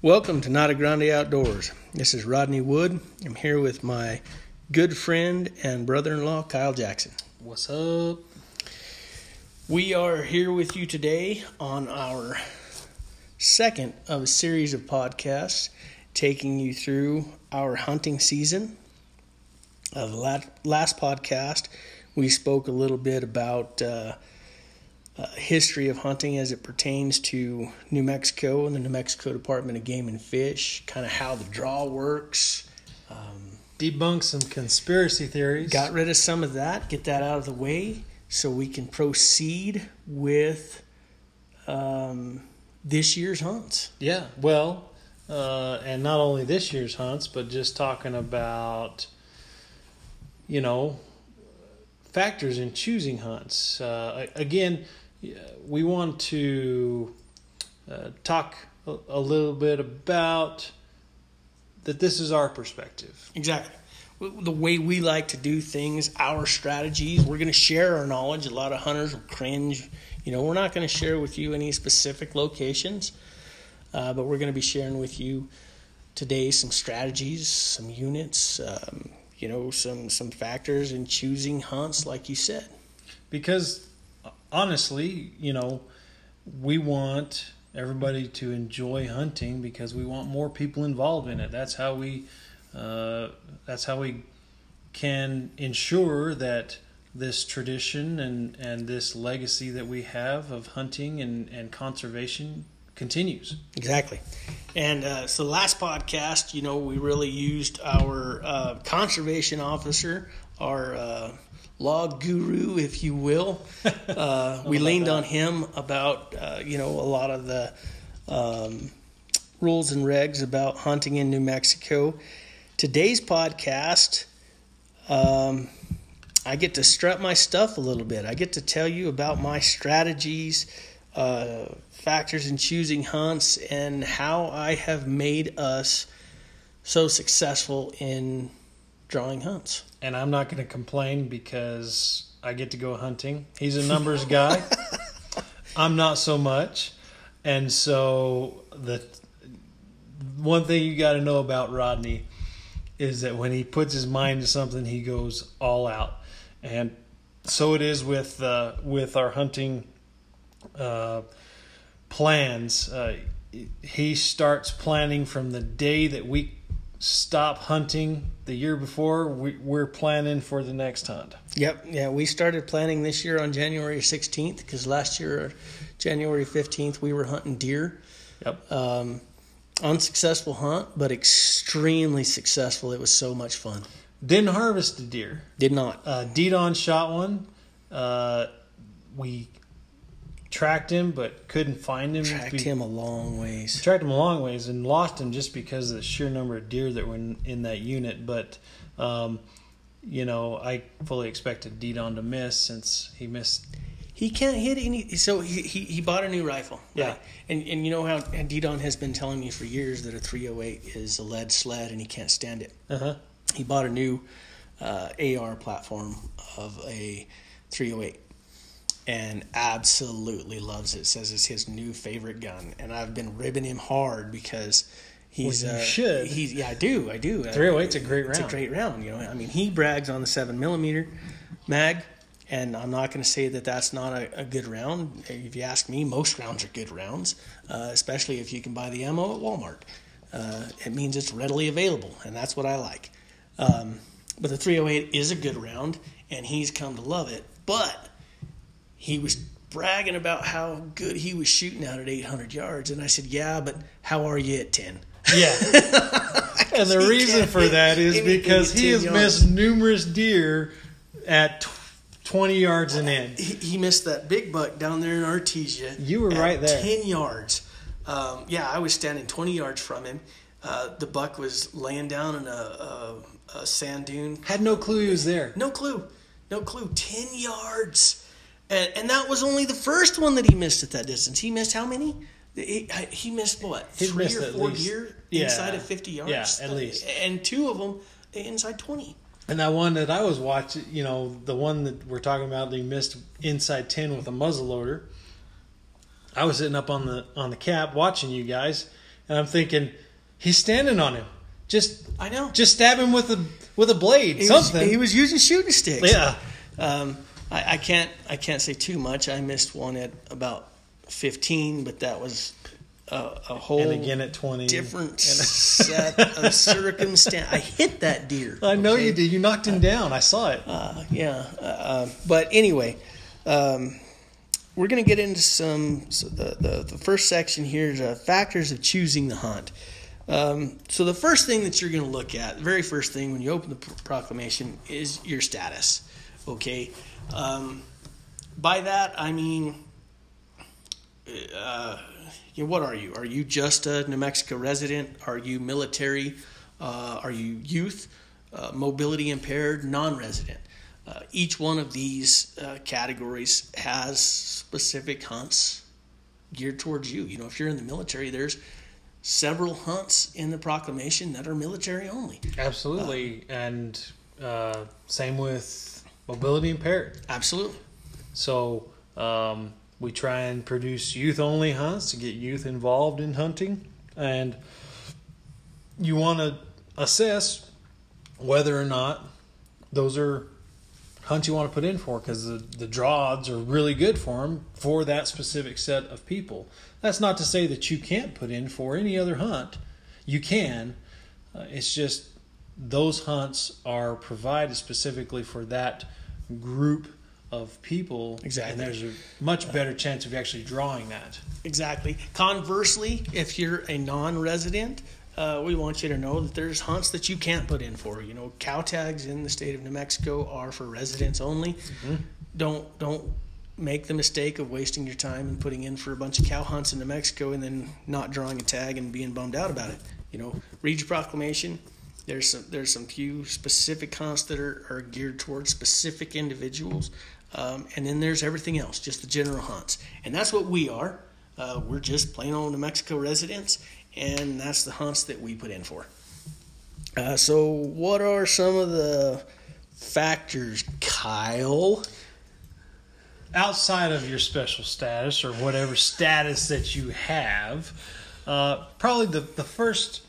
Welcome to Nata Grande Outdoors. This is Rodney Wood. I'm here with my good friend and brother in law, Kyle Jackson. What's up? We are here with you today on our second of a series of podcasts taking you through our hunting season. Uh, the last podcast, we spoke a little bit about uh, uh, history of hunting as it pertains to New Mexico and the New Mexico Department of Game and Fish, kind of how the draw works. Um, Debunk some conspiracy theories. Got rid of some of that, get that out of the way so we can proceed with um, this year's hunts. Yeah, well, uh, and not only this year's hunts, but just talking about, you know, factors in choosing hunts. Uh, again, we want to uh, talk a, a, little bit about that this is our perspective. Exactly. The way we like to do things, our strategies, we're going to share our knowledge. A lot of hunters will cringe. You know, we're not going to share with you any specific locations, uh, but we're going to be sharing with you today some strategies, some units, um, you know, some some factors in choosing hunts, like you said. Because honestly, you know, we want everybody to enjoy hunting because we want more people involved in it. That's how we uh, that's how we can ensure that this tradition and, and this legacy that we have of hunting and, and conservation continues. Exactly. And uh, so, last podcast, you know, we really used our uh, conservation officer, our log guru, if you will. Uh, we leaned that. on him about uh, you know a lot of the um, rules and regs about hunting in New Mexico. Today's podcast, um, I get to strut my stuff a little bit. I get to tell you about my strategies, uh, factors in choosing hunts, and how I have made us so successful in drawing hunts and I'm not going to complain because I get to go hunting. He's a numbers guy. I'm not so much. And so the one thing you got to know about Rodney is that when he puts his mind to something, he goes all out. And so it is with uh, with our hunting uh, plans. Uh, he starts planning from the day that we stop hunting the year before, we, we're planning for the next hunt. Yep. Yeah, we started planning this year on January 16th because last year, January 15th, we were hunting deer. Yep. Um, unsuccessful hunt, but extremely successful. It was so much fun. Didn't harvest a deer. Did not. Uh, Didon shot one. Uh, we tracked him, but couldn't find him. Tracked be, him a long ways. Tracked him a long ways and lost him just because of the sheer number of deer that were in, in that unit. But, um, you know, I fully expected Didon to miss since he missed. He can't hit any. So he, he, he bought a new rifle. Yeah. And and you know how and Didon has been telling me for years that a 308 is a lead sled and he can't stand it. Uh huh. He bought a new uh, AR platform of a 308 and absolutely loves it. Says it's his new favorite gun, and I've been ribbing him hard because he's well, you uh, should. He's yeah, I do, I do. Three hundred eight's a great round. It's a great round. You know, I mean, he brags on the seven millimeter mag, and I'm not going to say that that's not a, a, good round. If you ask me, most rounds are good rounds, uh, especially if you can buy the ammo at Walmart. Uh, it means it's readily available, and that's what I like. Um, but the 308 is a good round, and he's come to love it. But he was bragging about how good he was shooting out at 800 yards. And I said, Yeah, but how are you at 10? Yeah. and the reason for that is because he has yards. missed numerous deer at 20 yards and in. He, he, missed that big buck down there in Artesia. You were right there. 10 yards. Um, yeah, I was standing 20 yards from him. Uh, the buck was laying down in a, a, a sand dune. Had no clue he was there. No clue. No clue. 10 yards and, and that was only the first one that he missed at that distance. He missed how many? He, he missed what? He three missed or four least, deer yeah, inside of 50 yards? Yeah, at least. And two of them inside 20. And that one that I was watching, you know, the one that we're talking about, that he missed inside 10 with a muzzle loader. I was sitting up on the on the cap watching you guys, and I'm thinking, he's standing on him. Just I know. just stab him with a with a blade, He was, something. he was using shooting sticks. yeah, Um, I, I can't I can't say too much. I missed one at about 15, but that was a, a whole and again at 20. different set of circumstance. I hit that deer. I know okay? you did. You knocked him down. I saw it. Uh, yeah, uh, uh, but anyway, um, we're going to get into some. So the, the the first section here is uh, factors of choosing the hunt. Um, so the first thing that you're going to look at, the very first thing when you open the pr- proclamation, is your status. Okay, um, by that I mean, uh, you know, what are you? Are you just a New Mexico resident? Are you military? Uh, are you youth? Uh, mobility impaired, non-resident? Uh, each one of these uh, categories has specific hunts geared towards you. You know, if you're in the military, there's several hunts in the proclamation that are military only. Absolutely, and uh, same with mobility impaired. Absolutely. So um, we try and produce youth only hunts to get youth involved in hunting, and you want to assess whether or not those are hunts you want to put in for because the, the draw odds are really good for them for that specific set of people. That's not to say that you can't put in for any other hunt. You can. Uh, it's just those hunts are provided specifically for that group of people. Exactly. And there's a much better chance of actually drawing that. Exactly. Conversely, if you're a non-resident, uh, we want you to know that there's hunts that you can't put in for. You know, cow tags in the state of New Mexico are for residents only. Don't don't make the mistake of wasting your time and putting in for a bunch of cow hunts in New Mexico and then not drawing a tag and being bummed out about it. You know, read your proclamation. There's some there's some few specific hunts that are, are geared towards specific individuals, um, and then there's everything else, just the general hunts, and that's what we are. Uh, we're just plain old New Mexico residents, and that's the hunts that we put in for. Uh, so, what are some of the factors, Kyle? outside of your special status or whatever status that you have, uh, probably the, the first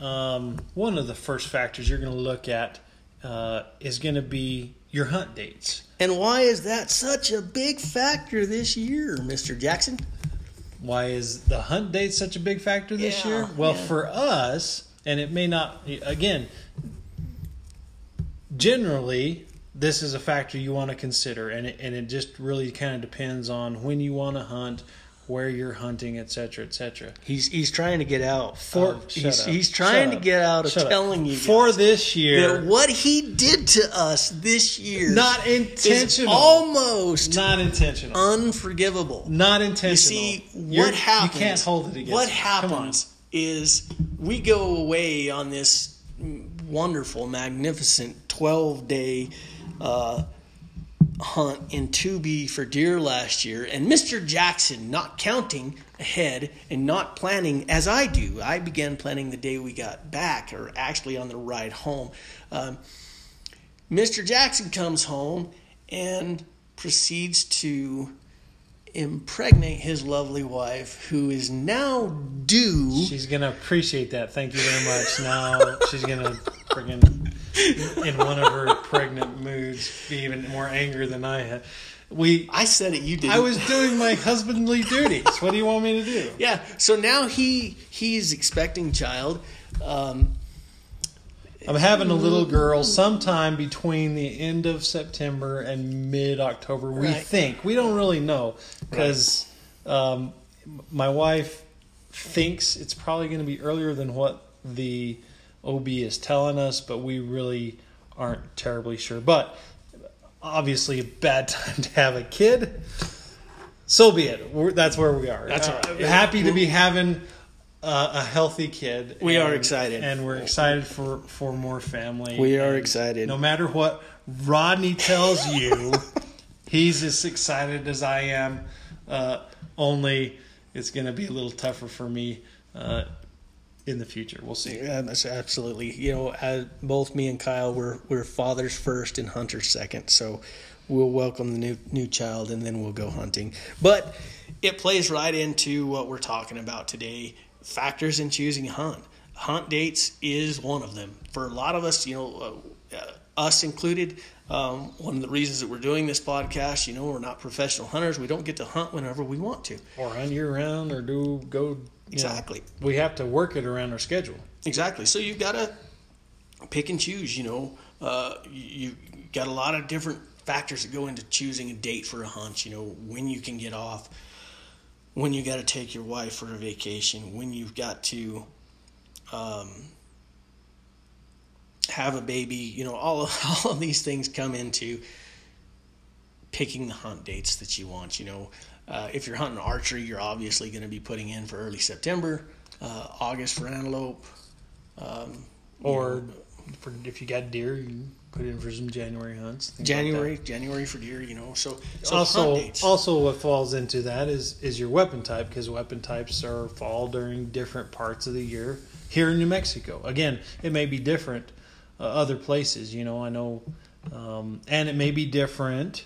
um, one of the first factors you're going to look at uh, is going to be your hunt dates. And why is that such a big factor this year, Mr. Jackson? Why is the hunt date such a big factor this Yeah, year? Well, yeah. for us, and it may not, again, generally, this is a factor you want to consider, and it, and it just really kind of depends on when you want to hunt, where you're hunting, et cetera, et cetera. He's he's trying to get out. For shut he's, he's trying to get out of Shut up. telling you for this year, that what he did to us this year not intentional, almost not intentional, unforgivable. not intentional. You see, You're- what happens? You can't hold it against. What me. Come on. happens is we go away on this wonderful, magnificent twelve day uh, hunt in 2B for deer last year, and Mr. Jackson not counting ahead and not planning as I do. I began planning the day we got back, or actually on the ride home. Um, Mr. Jackson comes home and proceeds to impregnate his lovely wife, who is now due. She's gonna appreciate that. Thank you very much. Now she's gonna friggin' in one of her pregnant moods be even more angry than I had. We I said it, you did. I was doing my husbandly duties. What do you want me to do? Yeah. So now he he's expecting child. Um, I'm having a little girl sometime between the end of September and mid October. We Right. think we don't really know because um, my wife thinks it's probably going to be earlier than what the OB is telling us, but we really aren't terribly sure. But obviously, a bad time to have a kid. So be it. We're, that's where we are. That's Uh. Happy to be having uh, a healthy kid. We are excited. and we're excited for for more family. We are And excited. No matter what Rodney tells you, he's as excited as I am. Uh, only it's going to be a little tougher for me uh, in the future. We'll see. yeah, that's absolutely. You know, both me and Kyle we're we're fathers first and hunters second. So we'll welcome the new new child and then we'll go hunting. But it plays right into what we're talking about today factors in choosing a hunt. Hunt dates is one of them. For a lot of us, you know, uh, us included, um, one of the reasons that we're doing this podcast, you know, we're not professional hunters. We don't get to hunt whenever we want to. Or hunt year round or do go. you know, Exactly. we have to work it around our schedule. Exactly. So you've got to pick and choose. You know, uh, you you got a lot of different factors that go into choosing a date for a hunt. You know, when you can get off, when you got to take your wife for a vacation, when you've got to um, have a baby. You know, all of, all of these things come into picking the hunt dates that you want. You know, uh, if you're hunting archery, you're obviously going to be putting in for early September, uh, August for antelope. Um, you Or know, for, if you got deer, you can put in for some January hunts. things like. January, January for deer. You know, so so also, also what falls into that is is your weapon type because weapon types are fall during different parts of the year. Here in New Mexico, again, it may be different uh, other places. You know, I know, um, and it may be different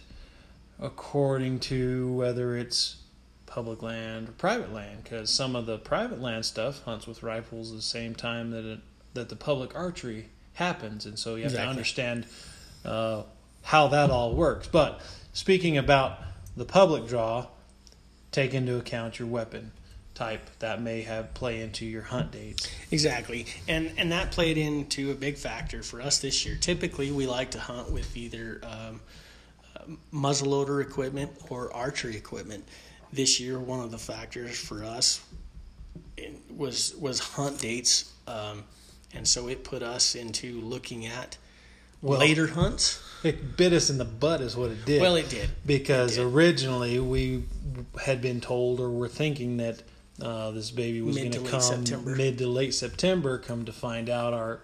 according to whether it's public land or private land because some of the private land stuff hunts with rifles at the same time that it, that the public archery happens and so you have Exactly. to understand uh, how that all works but speaking about the public draw take into account your weapon type that may have play into your hunt dates Exactly, and and that played into a big factor for us this year. Typically, we like to hunt with either um, uh, muzzleloader equipment or archery equipment. This year, one of the factors for us was was hunt dates, um, and so it put us into looking at Well- later hunts. it bit us in the butt is what it did Well, it did. because It did. originally we had been told or were thinking that uh, this baby was going to come September. mid to late September. Come to find out, our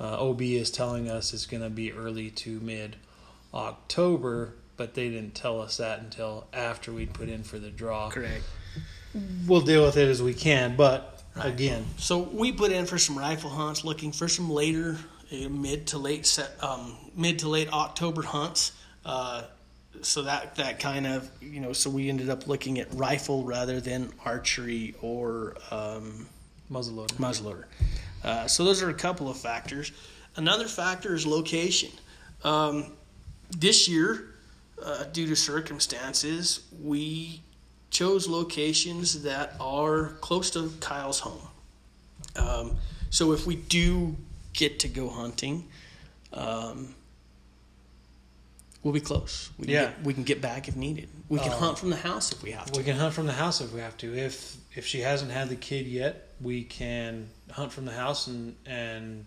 uh, OB is telling us it's going to be early to mid October, but they didn't tell us that until after we'd put in for the draw. Correct. We'll deal with it as we can, but Right. again, So we put in for some rifle hunts, looking for some later, uh, mid to late set, um, mid to late October hunts. Uh, so that that kind of you know, so we ended up looking at rifle rather than archery or um, muzzleloader. muzzleloader. Uh, so those are a couple of factors. Another factor is location. Um, this year, uh, due to circumstances, we chose locations that are close to Kyle's home. Um, so if we do get to go hunting, um, we'll be close. We can Yeah. get, we can get back if needed. We can Uh, hunt from the house if we have to. We can hunt from the house if we have to. If if she hasn't had the kid yet, we can hunt from the house and and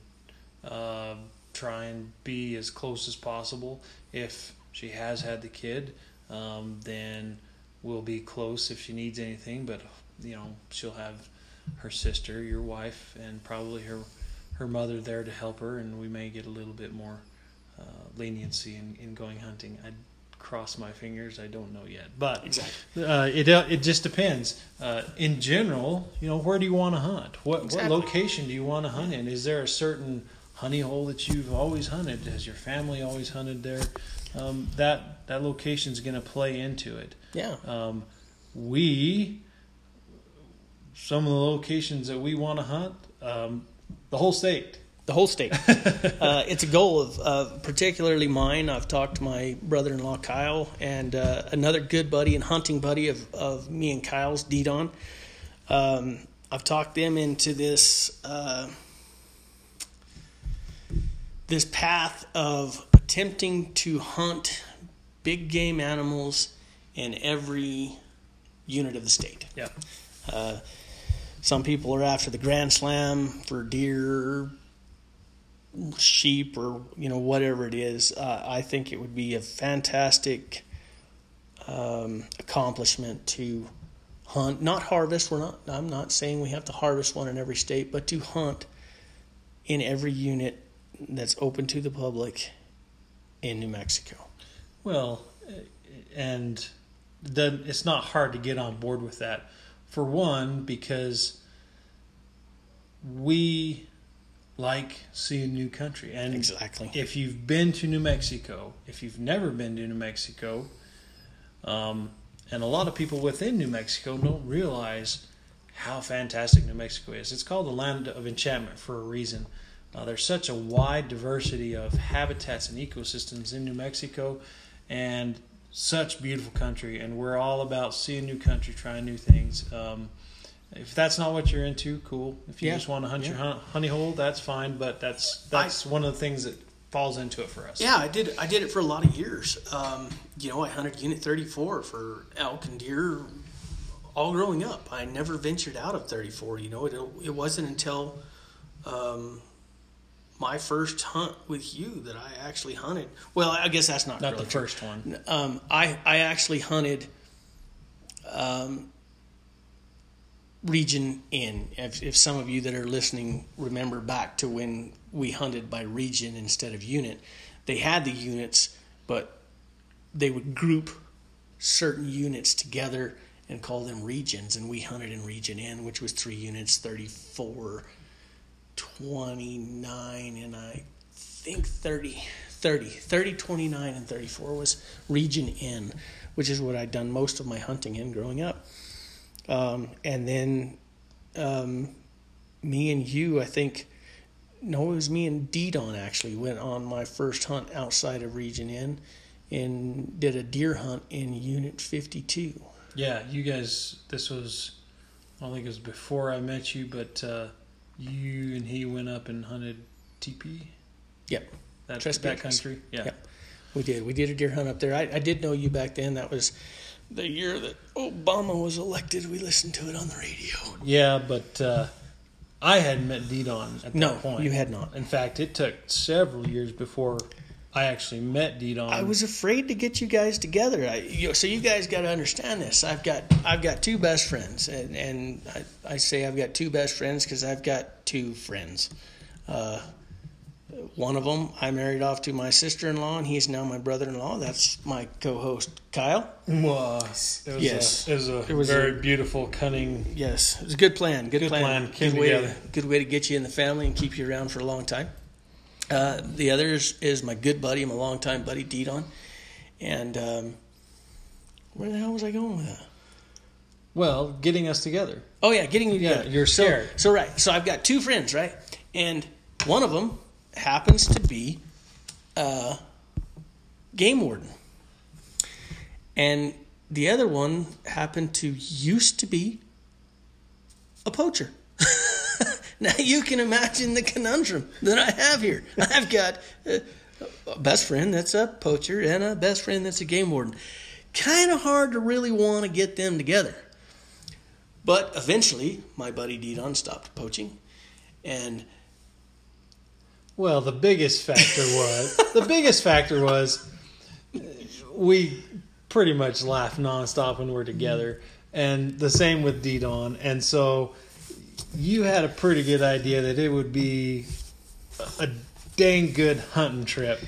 uh, try and be as close as possible. If she has had the kid, um, then we'll be close if she needs anything. But you know, she'll have her sister, your wife, and probably her her mother there to help her, and we may get a little bit more uh, leniency in, in going hunting. I cross my fingers. I don't know yet, but Exactly. uh, it uh, it just depends. Uh, in general, you know, where do you want to hunt? What Exactly. what location do you want to hunt in? Is there a certain honey hole that you've always hunted? Has your family always hunted there? Um, that that location is going to play into it. Yeah. Um, we some of the locations that we want to hunt, um, the whole state. the whole state. uh, it's a goal of, uh, particularly mine. I've talked to my brother-in-law Kyle and uh, another good buddy and hunting buddy of, of me and Kyle's, Didon. Um, I've talked them into this uh, this path of attempting to hunt big game animals in every unit of the state. Yeah. Uh, some people are after the Grand Slam for deer, sheep, or you know whatever it is. Uh, I think it would be a fantastic um, accomplishment to hunt, not harvest. We're not. I'm not saying we have to harvest one in every state, but to hunt in every unit that's open to the public in New Mexico. Well, and then it's not hard to get on board with that. For one, because we like seeing new country, and Exactly. if you've been to New Mexico, if you've never been to New Mexico, um, And a lot of people within New Mexico don't realize how fantastic New Mexico is. It's called the land of enchantment for a reason. Uh, there's such a wide diversity of habitats and ecosystems in New Mexico, and such beautiful country. And we're all about seeing new country, trying new things. Um, if that's not what you're into, cool. If you Yeah. just want to hunt Yeah. your hun- honey hole, that's fine. But that's that's one of the things that falls into it for us. Yeah, I did. I did it for a lot of years. Um, you know, I hunted Unit 34 for elk and deer all growing up. I never ventured out of 34. You know, it it wasn't until um, my first hunt with you that I actually hunted. Well, I guess that's not Not really the true. first one. Um, I I actually hunted um, region N. If, if some of you that are listening remember back to when we hunted by region instead of unit, they had the units, but they would group certain units together and call them regions. And we hunted in region N, which was three units, 34, 29, and I think 30, 30, 30, 29, and 34 was region N, which is what I'd done most of my hunting in growing up. Um, and then um, me and you, I think, no, it was me and Didon actually went on my first hunt outside of Region N and did a deer hunt in Unit 52. Yeah, you guys. This was, I don't think it was before I met you, but uh, you and he went up and hunted TP. Yep. That, Tres that country. Yeah. Yep. We did. We did a deer hunt up there. I, I did know you back then. That was the year that Obama was elected. We listened to it on the radio. Yeah, but uh, I hadn't met Didon at No, that point. you had not. In fact, it took several years before I actually met Didon. I was afraid to get you guys together. I, you know, so you guys got to understand this. I've got I've got two best friends, and, and I, I say I've got two best friends because I've got two friends. Uh, one of them I married off to my sister-in-law, and he's now my brother-in-law. That's my co-host Kyle. was. It Yes. A, it was a It was very a- beautiful, cunning. Yes, it was a good plan. Good, Good plan. plan. Came good way. To, good way to get you in the family and keep you around for a long time. Uh, the other is, my good buddy, my longtime buddy, Didon. And um, where the hell was I going with that? Well, getting us together. Oh yeah, getting you Yeah, together. you're So- scared. So, right. So I've got two friends, right? And one of them happens to be a game warden, and the other one happened to used to be a poacher. Now you can imagine the conundrum that I have here. I've got a a best friend that's a poacher and a best friend that's a game warden. Kind of hard to really want to get them together. But eventually, my buddy Didon stopped poaching, and Well, the biggest factor was the biggest factor was uh, we pretty much laugh nonstop when we're together, mm-hmm. and the same with Didon. And so you had a pretty good idea that it would be a dang good hunting trip.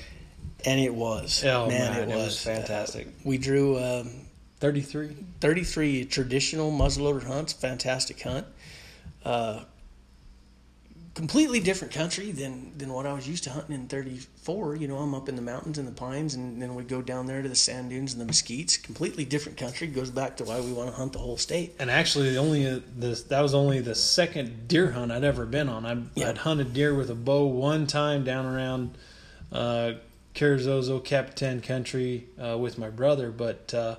and it was Oh man, man, it was, fantastic. we drew um, Thirty three. 33 traditional muzzleloader hunts, fantastic hunt. Uh, completely different country than, than what I was used to hunting in 34. You know, I'm up in the mountains and the pines, and then we go down there to the sand dunes and the mesquites. Completely different country. Goes back to why we want to hunt the whole state. And actually, the only uh, this that was only the second deer hunt I'd ever been on. I, Yeah. I'd hunted deer with a bow one time down around uh, Carrizozo Capitan country uh, with my brother, but uh,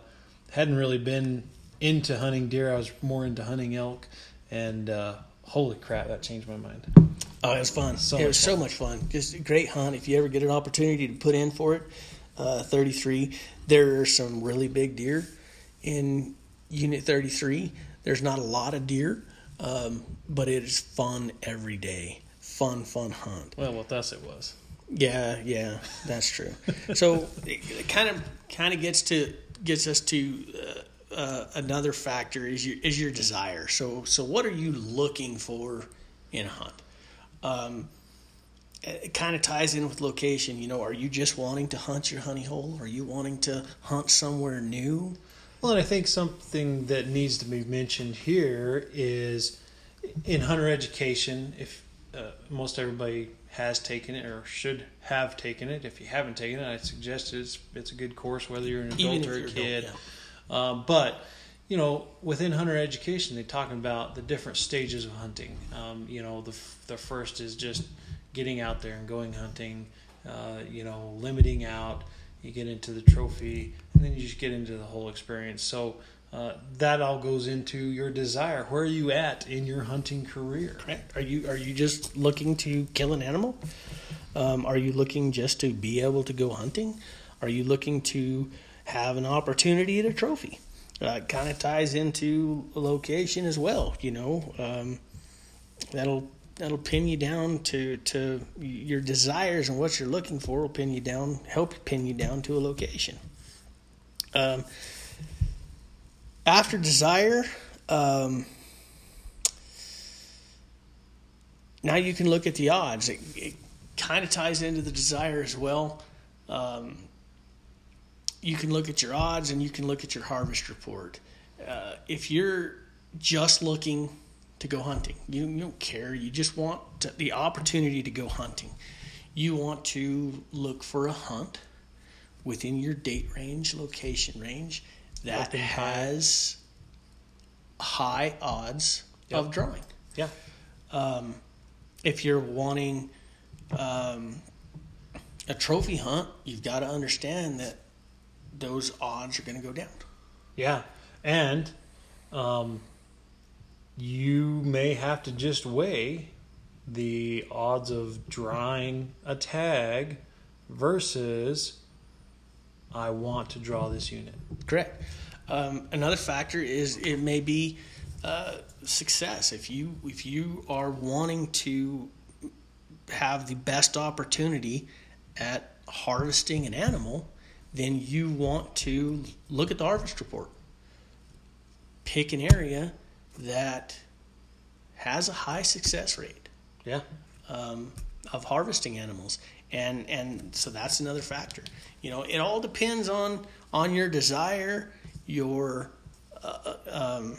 hadn't really been into hunting deer. I was more into hunting elk, and uh, holy crap, that changed my mind. Oh, it was fun. So it was so much fun. Just a great hunt. If you ever get an opportunity to put in for it, uh, 33. There are some really big deer in Unit 33. There's not a lot of deer, um, but it is fun every day. Fun, fun hunt. Well, with us it was. Yeah, yeah, that's true. so it kind of kind of gets to gets us to uh, uh, another factor is your is your desire. So so what are you looking for in a hunt? Um, it kind of ties in with location. You know, are you just wanting to hunt your honey hole? Are you wanting to hunt somewhere new? Well, and I think something that needs to be mentioned here is in hunter education. If uh, most everybody has taken it or should have taken it, if you haven't taken it, I suggest it's it's a good course whether you're an adult or a kid. adult, Uh, but you know, within hunter education, they're talking about the different stages of hunting. Um, you know, the the first is just getting out there and going hunting. Uh, you know, limiting out. You get into the trophy, and then you just get into the whole experience. So uh, that all goes into your desire. Where are you at in your hunting career? Are you are you just looking to kill an animal? Um, are you looking just to be able to go hunting? Are you looking to have an opportunity at a trophy? Uh, kind of ties into location as well. You know, um, that'll that'll pin you down to to your desires and what you're looking for. Will pin you down, help pin you down to a location. Um, after desire, um, now you can look at the odds. It, it kind of ties into the desire as well. Um, you can look at your odds and you can look at your harvest report. Uh, if you're just looking to go hunting, you, you don't care, you just want to, the opportunity to go hunting. You want to look for a hunt within your date range, location range that Open has high odds Yep. of drawing. Yeah. Um, if you're wanting um, a trophy hunt, you've got to understand that those odds are going to go down. Yeah, and um, you may have to just weigh the odds of drawing a tag versus I want to draw this unit. Correct. Um, another factor is it may be uh, success. If you if you are wanting to have the best opportunity at harvesting an animal, then you want to look at the harvest report. Pick an area that has a high success rate Yeah, um, of harvesting animals, and and so that's another factor. You know, it all depends on on your desire, your uh, um,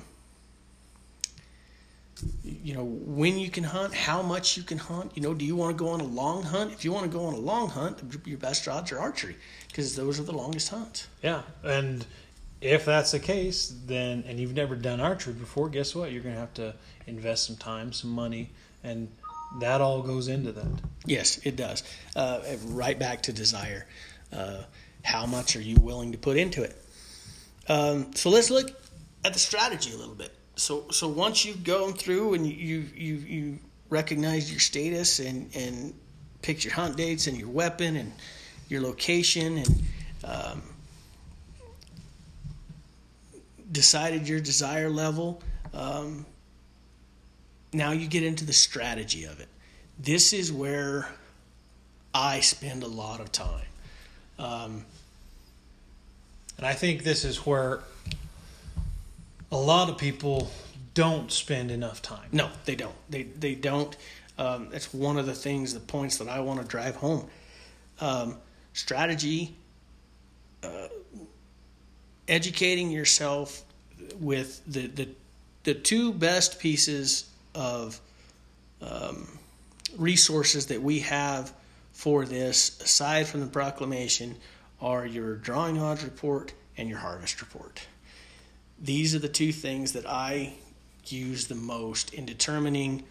you know when you can hunt, how much you can hunt. You know, do you want to go on a long hunt? If you want to go on a long hunt, your best odds are archery because those are the longest hunts. yeah, and if that's the case, then and you've never done archery before, guess what? You're going to have to invest some time, some money, and that all goes into that. Yes, it does. Uh, right back to desire. Uh, how much are you willing to put into it? Um, so let's look at the strategy a little bit. So, so once you've gone through and you you you recognize your status and and picked your hunt dates and your weapon and your location and um, decided your desire level. Um, now you get into the strategy of it. This is where I spend a lot of time. Um, And I think this is where a lot of people don't spend enough time. no, they don't. They they don't. Um, that's one of the things, the points that I want to drive home. Um, strategy, uh, educating yourself with the the the two best pieces of um, resources that we have for this, aside from the proclamation, are your drawing odds report and your harvest report. These are the two things that I use the most in determining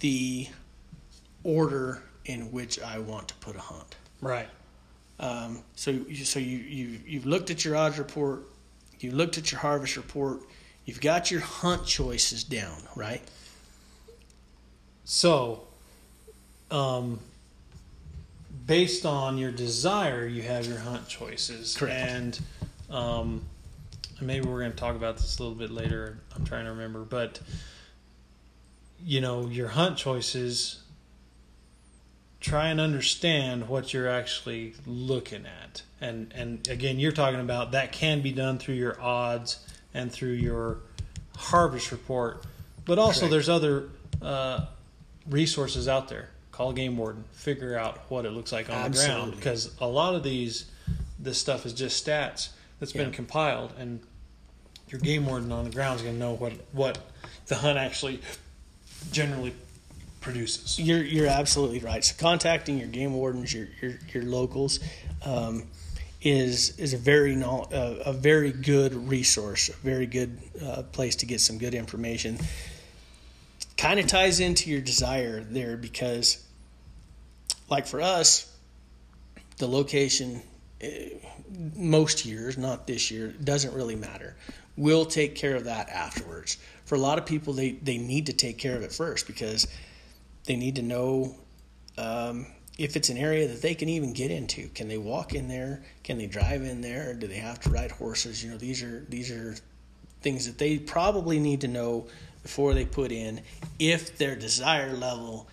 the order in which I want to put a hunt. Right. Um, so, you, so you you you've looked at your odds report, you looked at your harvest report, you've got your hunt choices down, right? So, um, based on your desire, you have your hunt choices. Correct. And um, and maybe we're going to talk about this a little bit later. I'm trying to remember. But, you know, your hunt choices, try and understand what you're actually looking at. And, and again, you're talking about that can be done through your odds and through your harvest report. But also, Correct. there's other uh, resources out there. Call a game warden, figure out what it looks like on the ground because a lot of these, this stuff is just stats that's been compiled, and your game warden on the ground is going to know what what the hunt actually generally produces. You're you're absolutely right. So contacting your game wardens, your your, your locals, um, is is a very no, uh, a very good resource, a very good uh, place to get some good information. Kind of ties into your desire there because, like for us, the location uh, most years, not this year, doesn't really matter. We'll take care of that afterwards. For a lot of people, they they need to take care of it first because they need to know. Um, if it's an area that they can even get into. Can they walk in there? Can they drive in there? Do they have to ride horses? You know, these are these are things that they probably need to know before they put in if their desire level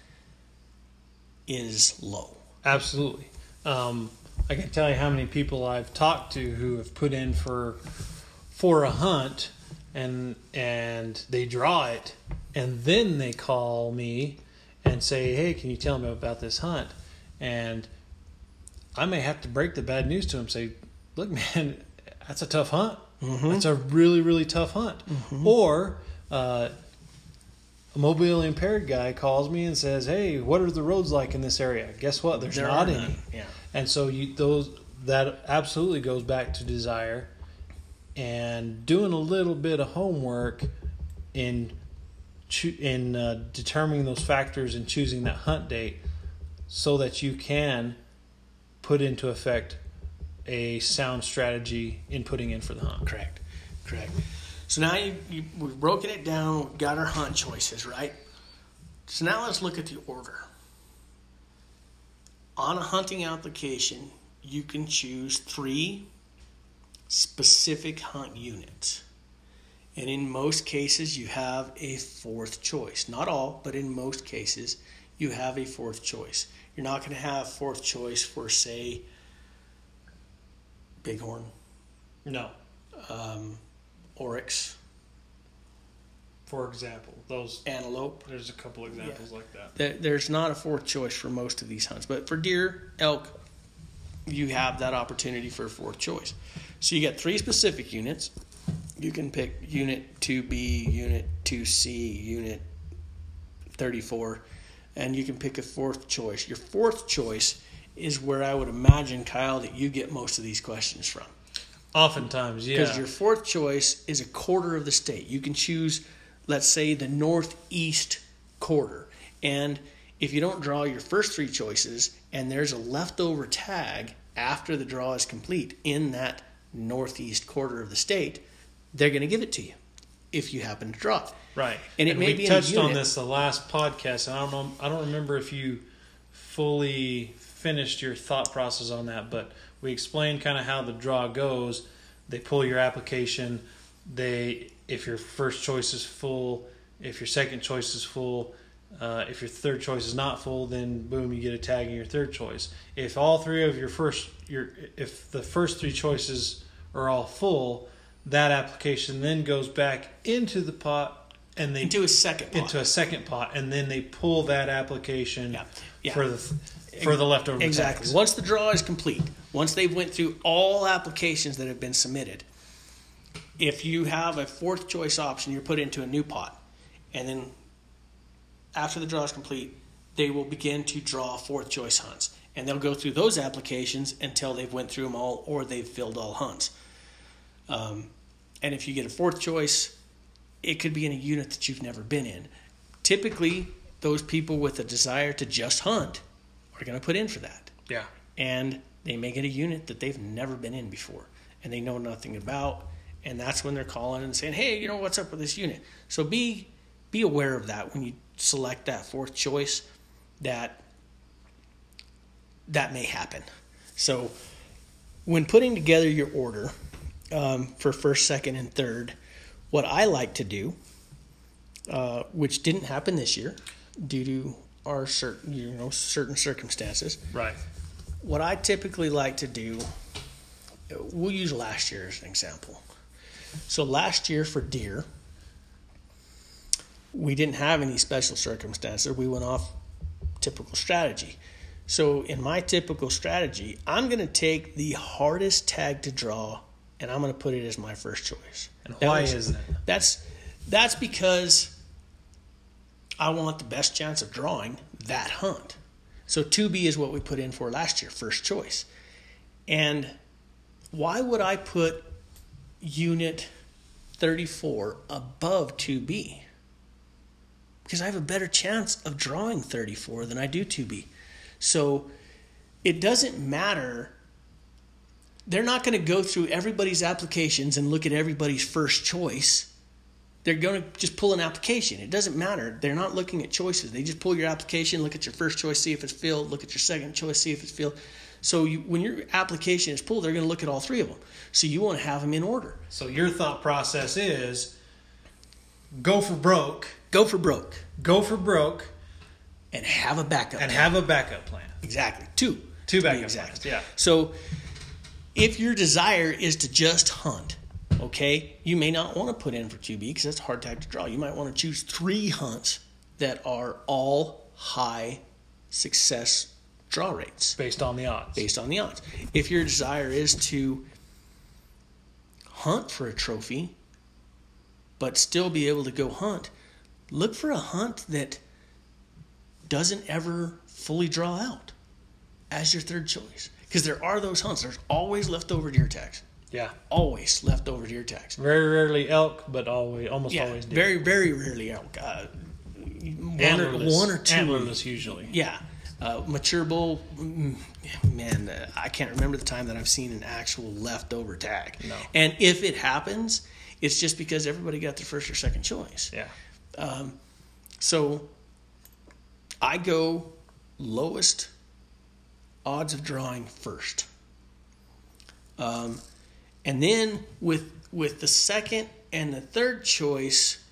is low. Absolutely. Um, I can tell you how many people I've talked to who have put in for for a hunt and and they draw it and then they call me and say, "Hey, can you tell me about this hunt?" and I may have to break the bad news to them. Say, look, man, that's a tough hunt. Mm-hmm. That's a really, really tough hunt. Mm-hmm. Or uh, a mobilely impaired guy calls me and says, "Hey, what are the roads like in this area?" Guess what? There's there not any. Yeah. And so you those that absolutely goes back to desire and doing a little bit of homework in in uh, determining those factors and choosing that hunt date so that you can put into effect a sound strategy in putting in for the hunt. Correct. Correct. So now you, you, we've broken it down, got our hunt choices, right? So now let's look at the order. On a hunting application, you can choose three specific hunt units. And in most cases, you have a fourth choice. Not all, but in most cases, you have a fourth choice. You're not going to have fourth choice for, say, Bighorn. No. Um, Oryx. For example, those antelope. There's a couple examples yeah. like that. There's not a fourth choice for most of these hunts, but for deer, elk, you have that opportunity for a fourth choice. So you get three specific units. You can pick Unit 2B, Unit 2C, Unit 34 and you can pick a fourth choice. Your fourth choice is where I would imagine, Kyle, that you get most of these questions from. Oftentimes, yeah. Because your fourth choice is a quarter of the state. You can choose, let's say, the northeast quarter. And if you don't draw your first three choices and there's a leftover tag after the draw is complete in that northeast quarter of the state, they're going to give it to you if you happen to draw it. Right. And it and may we be touched on this the last podcast, and I don't know, I don't remember if you fully finished your thought process on that, but we explained kind of how the draw goes. They pull your application. They, if your first choice is full, if your second choice is full, uh, if your third choice is not full, then boom, you get a tag in your third choice. If all three of your first, your if the first three choices are all full, that application then goes back into the pot and they into a second pot. into a second pot, and then they pull that application yeah. Yeah. for the for the leftover exactly. Tax. Once the draw is complete, once they've went through all applications that have been submitted, if you have a fourth choice option, you're put into a new pot, and then after the draw is complete, they will begin to draw fourth choice hunts, and they'll go through those applications until they've went through them all or they've filled all hunts. Um, and if you get a fourth choice, it could be in a unit that you've never been in. Typically, those people with a desire to just hunt are going to put in for that. Yeah. And they may get a unit that they've never been in before and they know nothing about. And that's when they're calling and saying, hey, you know, what's up with this unit? So be be aware of that when you select that fourth choice that that may happen. So when putting together your order um, for first, second, and third, what I like to do, uh, which didn't happen this year due to our certain you know certain circumstances. Right. What I typically like to do, we'll use last year as an example. So last year for deer, we didn't have any special circumstances. We went off typical strategy. So in my typical strategy, I'm going to take the hardest tag to draw and I'm going to put it as my first choice. And why was, is that? That's that's because I want the best chance of drawing that hunt. So 2B is what we put in for last year, first choice. And why would I put unit 34 above 2B? Because I have a better chance of drawing 34 than I do 2B. So it doesn't matter. They're not going to go through everybody's applications and look at everybody's first choice. They're going to just pull an application. It doesn't matter. They're not looking at choices. They just pull your application, look at your first choice, see if it's filled, look at your second choice, see if it's filled. So you, when your application is pulled, they're going to look at all three of them. So you want to have them in order. So your thought process is go for broke, Go for broke go for broke, and have a backup. and have a backup plan. exactly two. Two backup exact. plans. Yeah. So if your desire is to just hunt, okay, you may not want to put in for 2B because that's a hard tag to draw. You might want to choose three hunts that are all high success draw rates Based on the odds. based on the odds. If your desire is to hunt for a trophy, but still be able to go hunt, look for a hunt that doesn't ever fully draw out as your third choice. Because there are those hunts. There's always leftover deer tags. Yeah. Always leftover deer tags. Very rarely elk, but always almost Yeah, always deer. very, very rarely elk. Uh, one, or, one or two. antlerless usually. Yeah. Uh, mature bull, mm, man, uh, I can't remember the time that I've seen an actual leftover tag. No. And if it happens, it's just because everybody got their first or second choice. Yeah. So I go lowest odds of drawing first. Um, and then with with the second and the third choice,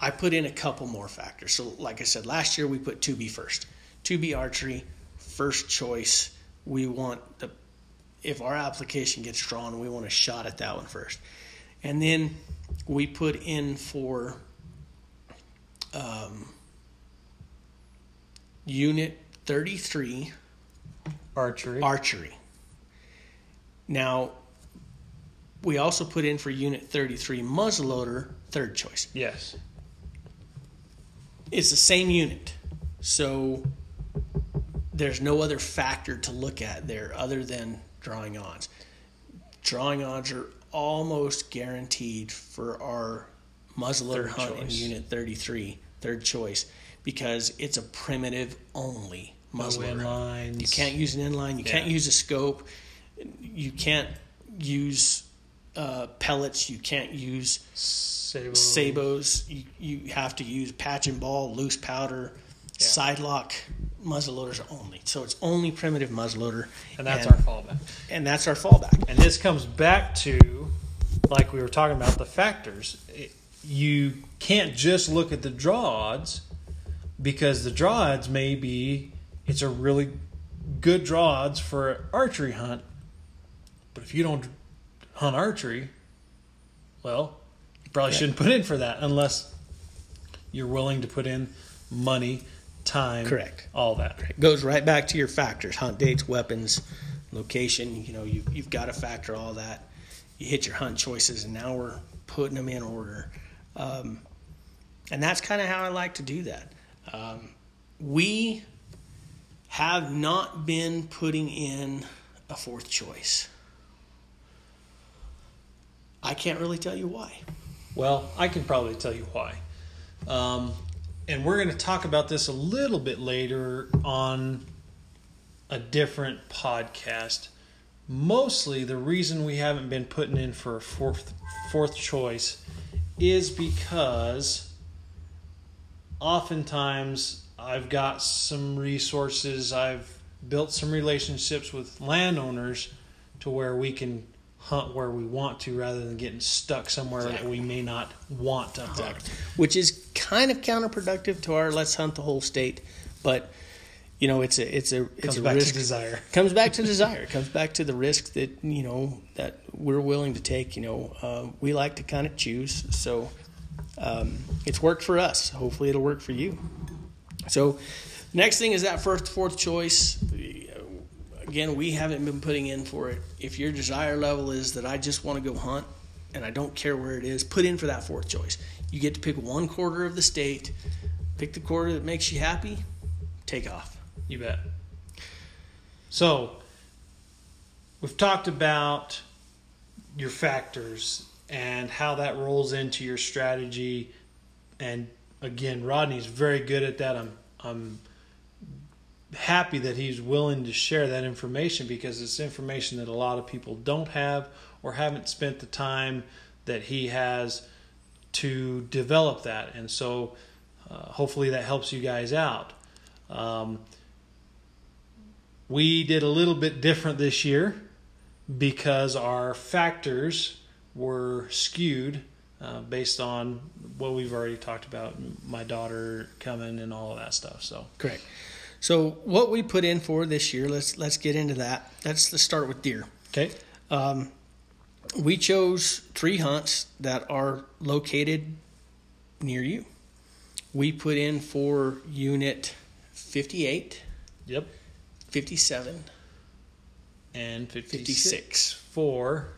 I put in a couple more factors. So like I said, last year we put 2B first. 2B archery, first choice. We want the if our application gets drawn, we want a shot at that one first. And then we put in for um, Unit 33 Archery. archery. Now, we also put in for Unit 33 muzzleloader, third choice. yes. It's the same unit. So there's no other factor to look at there other than drawing odds. Drawing odds are almost guaranteed for our muzzleloader hunt in. Unit 33, third choice, because it's a primitive only No muzzleloader. inlines. You can't use an inline. You can't use a scope. You can't use uh, pellets. You can't use Sabot. sabots. You, you have to use patch and ball, loose powder, Yeah. side lock muzzleloaders only. So it's only primitive muzzleloader, And that's and, our fallback. and that's our fallback. And this comes back to, like we were talking about, the factors. It- you can't just look at the draw odds because the draw odds may be it's a really good draw odds for an archery hunt. But if you don't hunt archery, well, you probably shouldn't put in for that unless you're willing to put in money, time, Correct. all that. It goes right back to your factors: hunt dates, weapons, location. You know, you, you've got to factor all that. You hit your hunt choices, and now we're putting them in order. Um, and that's kind of how I like to do that. Um, we have not been putting in a fourth choice. I can't really tell you why. Well, I can probably tell you why. Um, and we're going to talk about this a little bit later on a different podcast. Mostly, the reason we haven't been putting in for a fourth fourth choice is because oftentimes I've got some resources, I've built some relationships with landowners to where we can hunt where we want to rather than getting stuck somewhere that we may not want to hunt. which is kind of counterproductive to our let's hunt the whole state. But you know, it's a it's a it's Comes a back risk. to desire. comes back to desire. It comes back to the risk that you know that we're willing to take. You know, uh, we like to kind of choose. So um, it's worked for us. Hopefully, it'll work for you. So next thing is that first fourth choice. Again, we haven't been putting in for it. If your desire level is that I just want to go hunt and I don't care where it is, put in for that fourth choice. You get to pick one quarter of the state. Pick the quarter that makes you happy. Take off. You bet. So, we've talked about your factors and how that rolls into your strategy. And again, Rodney's very good at that. I'm I'm happy that he's willing to share that information because it's information that a lot of people don't have or haven't spent the time that he has to develop that. And so uh, hopefully that helps you guys out. Um, we did a little bit different this year because our factors were skewed uh, based on what we've already talked about my daughter coming and all of that stuff so Correct. So what we put in for this year, let's let's get into that. Let's, let's start with deer. okay Um, we chose three hunts that are located near you. We put in for unit 58, yep 57, and 56, 56. for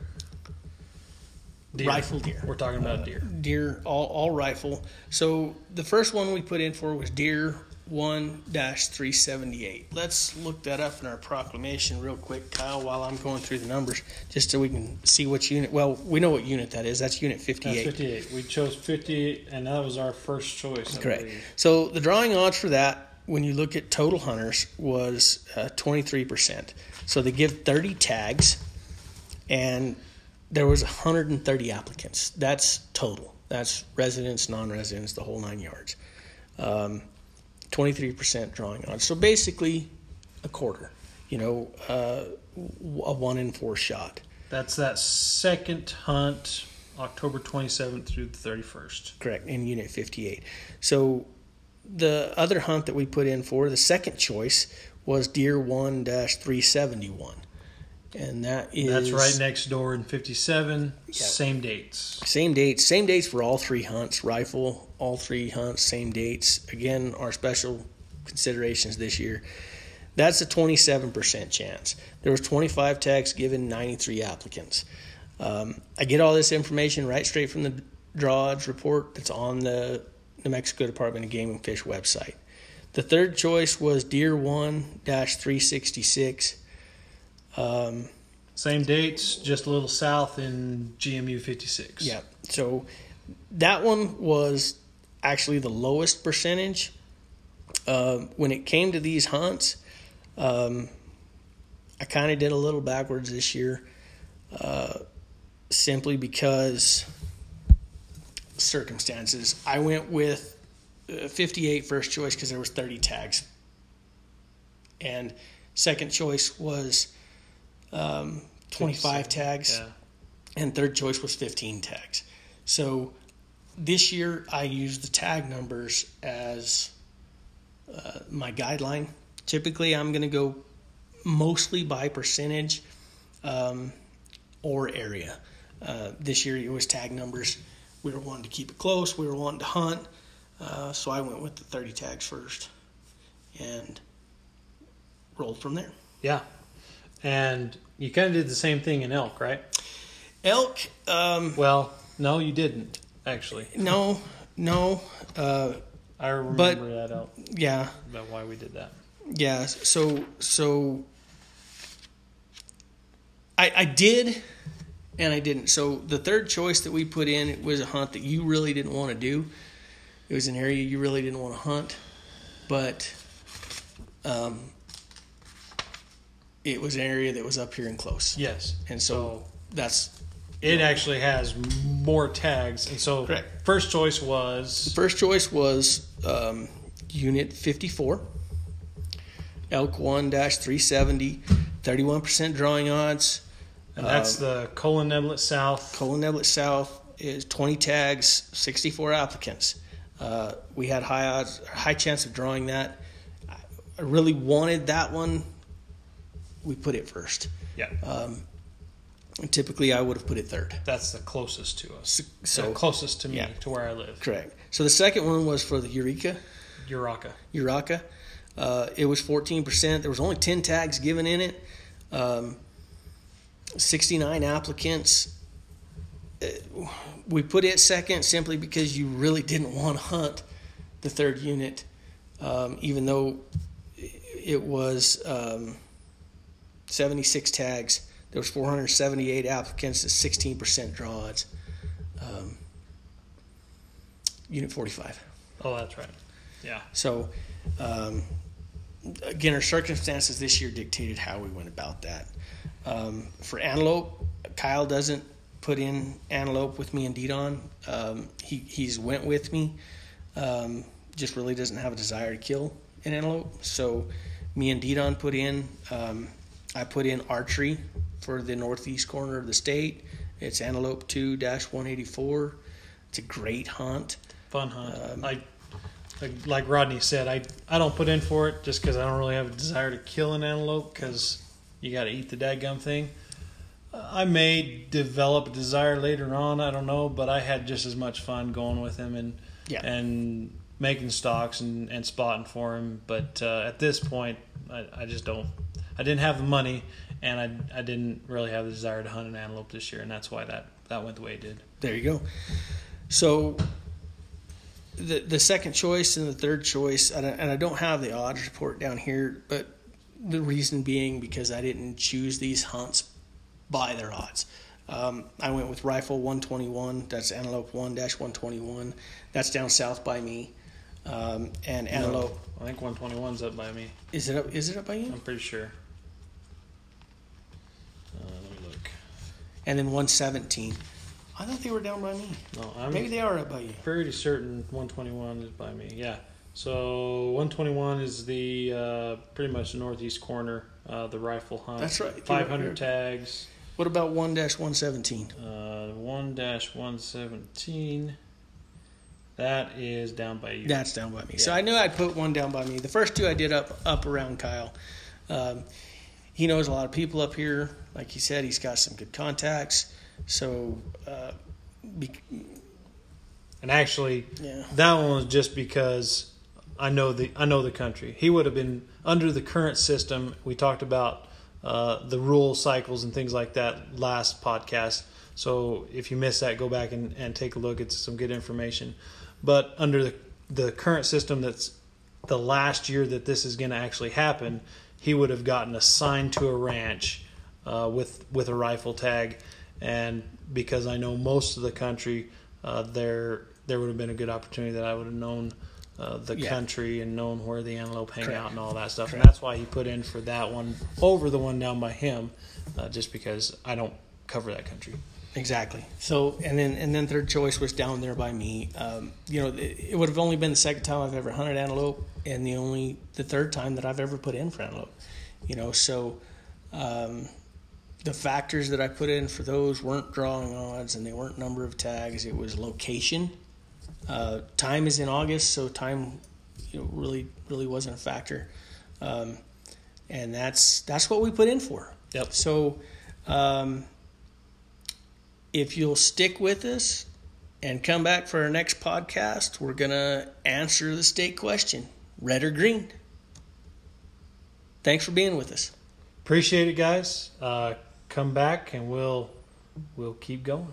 deer. Rifle deer. we're talking about deer uh, Deer, all, all rifle. So the first one we put in for was deer 1 378. Let's look that up in our proclamation real quick, Kyle, while I'm going through the numbers, just so we can see which unit. Well, we know what unit that is. That's unit That's 58. 58 we chose 58 and that was our first choice Correct. So the drawing odds for that, when you look at total hunters, was uh, 23%. So they give 30 tags, and there was 130 applicants. That's total. That's residents, non-residents, the whole nine yards. Um, 23% drawing on. So basically, a quarter. You know, uh, a one in four shot. That's that second hunt, October 27th through the 31st. Correct, in Unit 58. So the other hunt that we put in for, the second choice, was Deer 1 371. And that is. That's right next door in 57. Yeah. Same dates. Same dates. Same dates for all three hunts. Rifle, all three hunts, same dates. Again, our special considerations this year. That's a 27% chance. There was 25 tags given, 93 applicants. Um, I get all this information right straight from the draw odds report that's on the New Mexico Department of Game and Fish website. The third choice was Deer 1 366. Um, Same dates, just a little south in GMU 56. Yeah. So that one was actually the lowest percentage. Um, when it came to these hunts, um, I kind of did a little backwards this year, uh, simply because circumstances. I went with uh, 58 first choice because there was 30 tags, and second choice was um, 25 tags Yeah. and third choice was 15 tags. So this year I used the tag numbers as uh, my guideline. Typically, I'm going to go mostly by percentage um, or area. Uh, this year it was tag numbers. We were wanting to keep it close. We were wanting to hunt, uh, so I went with the 30 tags first and rolled from there. Yeah. And you kind of did the same thing in elk, right? Elk, um, Well, no, you didn't, actually. no, no. Uh, I remember But- that out yeah, about why we did that. Yeah, so so I I did and I didn't. So the third choice that we put in it was a hunt that you really didn't want to do. It was an area you really didn't want to hunt, but um, it was an area that was up here and close, Yes. and so that's It actually has more tags. And so, Correct. first choice was First choice was um, Unit 54, Elk 1 370, 31% drawing odds. And that's the Colin Neblett South. Colin Neblett South is 20 tags, 64 applicants. Uh, we had high odds, high chance of drawing that. I really wanted that one. We put it first. Yeah. Um, and typically, I would have put it third. That's the closest to us. So closest to me, yeah. to where I live. correct. So the second one was for the Eureka. Eureka. Eureka. Uh, it was 14%. There was only 10 tags given in it. Um, 69 applicants. Uh, we put it second simply because you really didn't want to hunt the third unit, um, even though it was um, 76 tags. there was 478 applicants to 16% draw odds. Um, unit 45. Oh, that's right. Yeah. So, um, again, our circumstances this year dictated how we went about that. Um, for antelope, Kyle doesn't put in antelope with me and Didon. Um, he he's went with me. Um, just really doesn't have a desire to kill an antelope. So, me and Didon put in. Um, I put in archery for the northeast corner of the state. It's antelope two one eighty four. It's a great hunt. Fun hunt. I like, like Rodney said, I I don't put in for it just because I don't really have a desire to kill an antelope because you got to eat the dadgum thing. I may develop a desire later on. I don't know, but I had just as much fun going with him and Yeah. and making stalks and, and spotting for him. But uh, at this point, I, I just don't. I didn't have the money, and I I didn't really have the desire to hunt an antelope this year, and that's why that that went the way it did. There you go. So the the second choice and the third choice, and I, and I don't have the odds report down here, but the reason being because I didn't choose these hunts by their odds. Um, I went with rifle 121. That's antelope 1-121. That's down south by me. Um, and antelope I think 121's up by me. is it up? Is it up by you? I'm pretty sure. Uh, let me look. And then 117. I thought they were down by me. No, I'm Maybe they are up by you. pretty certain 121 is by me. Yeah. So 121 is the uh, pretty much northeast corner, uh, the rifle hunt. That's right. 500 tags. What about 1-117? Uh, 1 117. That is down by you. That's down by me. So I knew I'd put one down by me. The first two I did up up around Kyle. Um, he knows a lot of people up here. Like he said, he's got some good contacts. So, uh, be, And actually, yeah, that one was just because I know the I know the country. He would have been under the current system. We talked about uh, the rule cycles and things like that last podcast. So if you missed that, go back and, and take a look. It's some good information. But under the the current system, that's the last year that this is going to actually happen. He would have gotten assigned to a ranch uh, with with a rifle tag, and because I know most of the country, uh, there there would have been a good opportunity that I would have known uh, the Yeah. country and knowing where the antelope hang Correct. out and all that stuff. And that's why he put in for that one over the one down by him, uh, just because I don't cover that country. exactly. So and then and then third choice was down there by me. Um, you know, it, it would have only been the second time I've ever hunted antelope, and the only the third time that I've ever put in for antelope. You know, so. Um, the factors that I put in for those weren't drawing odds and they weren't number of tags. It was location. Uh, time is in August, so time you know, really really wasn't a factor, um, and that's that's what we put in for. Yep. So, um, if you'll stick with us and come back for our next podcast, we're gonna answer the state question: red or green. Thanks for being with us. Appreciate it, guys. Uh, come back and we'll we'll keep going.